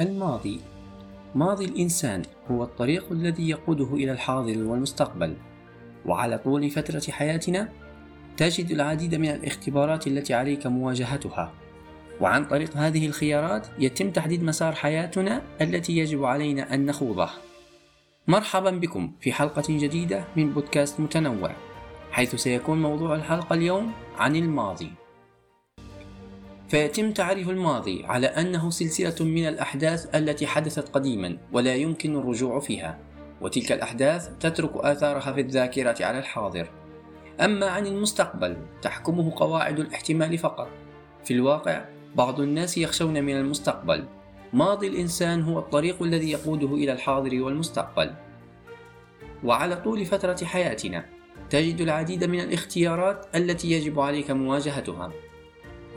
الماضي. ماضي الإنسان هو الطريق الذي يقوده إلى الحاضر والمستقبل. وعلى طول فترة حياتنا تجد العديد من الاختبارات التي عليك مواجهتها. وعن طريق هذه الخيارات يتم تحديد مسار حياتنا التي يجب علينا أن نخوضه. مرحبا بكم في حلقة جديدة من بودكاست متنوع حيث سيكون موضوع الحلقة اليوم عن الماضي. فيتم تعريف الماضي على أنه سلسلة من الأحداث التي حدثت قديما ولا يمكن الرجوع فيها وتلك الأحداث تترك آثارها في الذاكرة على الحاضر. أما عن المستقبل تحكمه قواعد الاحتمال فقط. في الواقع بعض الناس يخشون من المستقبل. ماضي الإنسان هو الطريق الذي يقوده إلى الحاضر والمستقبل. وعلى طول فترة حياتنا تجد العديد من الاختيارات التي يجب عليك مواجهتها.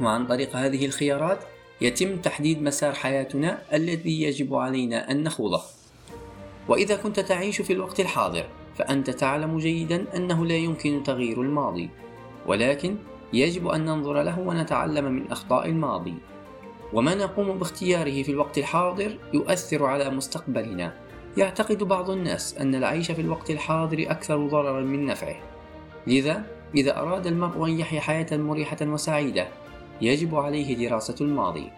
وعن طريق هذه الخيارات يتم تحديد مسار حياتنا الذي يجب علينا أن نخوضه. وإذا كنت تعيش في الوقت الحاضر فأنت تعلم جيدا أنه لا يمكن تغيير الماضي ولكن يجب أن ننظر له ونتعلم من أخطاء الماضي. وما نقوم باختياره في الوقت الحاضر يؤثر على مستقبلنا. يعتقد بعض الناس أن العيش في الوقت الحاضر أكثر ضررا من نفعه. لذا إذا أراد المرء أن يحيا حياة مريحة وسعيدة يجب عليه دراسة الماضي.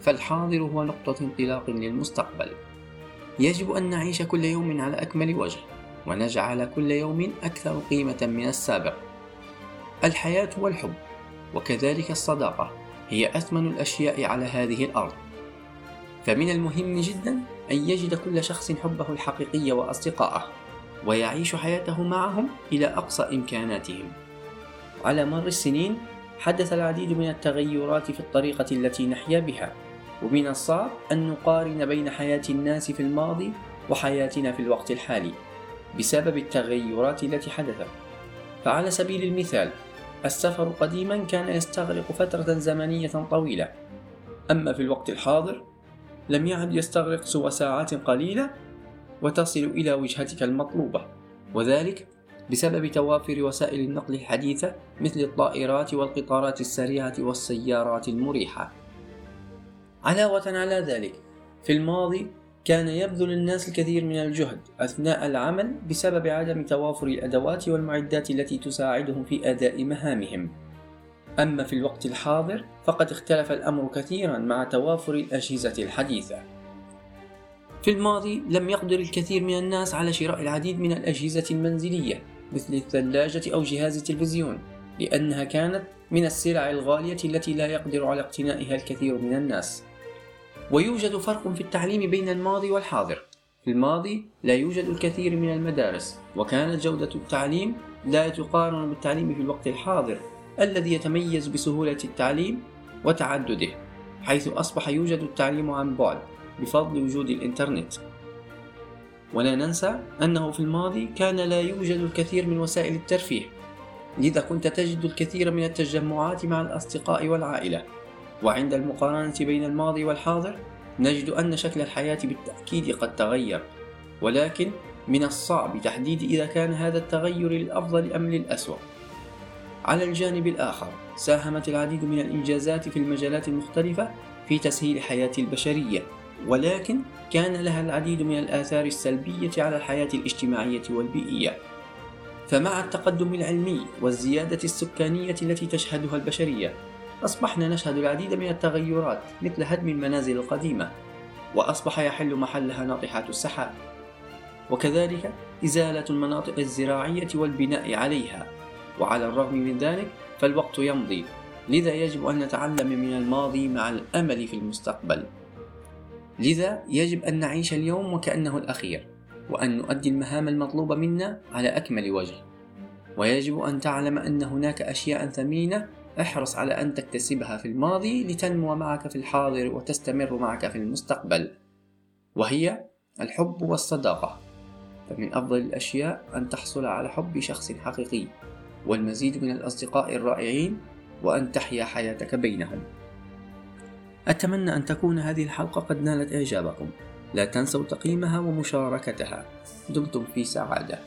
فالحاضر هو نقطة انطلاق للمستقبل. يجب أن نعيش كل يوم على أكمل وجه ونجعل كل يوم أكثر قيمة من السابق. الحياة والحب وكذلك الصداقة هي أثمن الأشياء على هذه الأرض. فمن المهم جدا أن يجد كل شخص حبه الحقيقي وأصدقائه ويعيش حياته معهم إلى أقصى إمكاناتهم. على مر السنين حدث العديد من التغيرات في الطريقة التي نحيا بها ومن الصعب أن نقارن بين حياة الناس في الماضي وحياتنا في الوقت الحالي بسبب التغيرات التي حدثت. فعلى سبيل المثال السفر قديما كان يستغرق فترة زمنية طويلة. أما في الوقت الحاضر لم يعد يستغرق سوى ساعات قليلة وتصل إلى وجهتك المطلوبة وذلك بسبب توافر وسائل النقل الحديثة مثل الطائرات والقطارات السريعة والسيارات المريحة. علاوة على ذلك، في الماضي كان يبذل الناس الكثير من الجهد أثناء العمل بسبب عدم توافر الأدوات والمعدات التي تساعدهم في أداء مهامهم. أما في الوقت الحاضر فقد اختلف الأمر كثيرا مع توافر الأجهزة الحديثة. في الماضي لم يقدر الكثير من الناس على شراء العديد من الأجهزة المنزلية مثل الثلاجة أو جهاز التلفزيون لأنها كانت من السلع الغالية التي لا يقدر على اقتنائها الكثير من الناس. ويوجد فرق في التعليم بين الماضي والحاضر. في الماضي لا يوجد الكثير من المدارس وكانت جودة التعليم لا تقارن بالتعليم في الوقت الحاضر الذي يتميز بسهولة التعليم وتعدده حيث أصبح يوجد التعليم عن بعد بفضل وجود الإنترنت. ولا ننسى أنه في الماضي كان لا يوجد الكثير من وسائل الترفيه لذا كنت تجد الكثير من التجمعات مع الأصدقاء والعائلة. وعند المقارنة بين الماضي والحاضر نجد أن شكل الحياة بالتأكيد قد تغير ولكن من الصعب تحديد إذا كان هذا التغير للأفضل أم للأسوأ. على الجانب الآخر ساهمت العديد من الإنجازات في المجالات المختلفة في تسهيل حياة البشرية. ولكن كان لها العديد من الآثار السلبية على الحياة الاجتماعية والبيئية. فمع التقدم العلمي والزيادة السكانية التي تشهدها البشرية أصبحنا نشهد العديد من التغيرات مثل هدم المنازل القديمة وأصبح يحل محلها ناطحات السحاب. وكذلك إزالة المناطق الزراعية والبناء عليها. وعلى الرغم من ذلك فالوقت يمضي لذا يجب أن نتعلم من الماضي مع الأمل في المستقبل. لذا يجب أن نعيش اليوم وكأنه الأخير وأن نؤدي المهام المطلوبة منا على أكمل وجه. ويجب أن تعلم أن هناك أشياء ثمينة احرص على أن تكتسبها في الماضي لتنمو معك في الحاضر وتستمر معك في المستقبل. وهي الحب والصداقة. فمن أفضل الأشياء أن تحصل على حب شخص حقيقي والمزيد من الأصدقاء الرائعين وأن تحيا حياتك بينهم. أتمنى أن تكون هذه الحلقة قد نالت إعجابكم. لا تنسوا تقييمها ومشاركتها. دمتم في سعادة.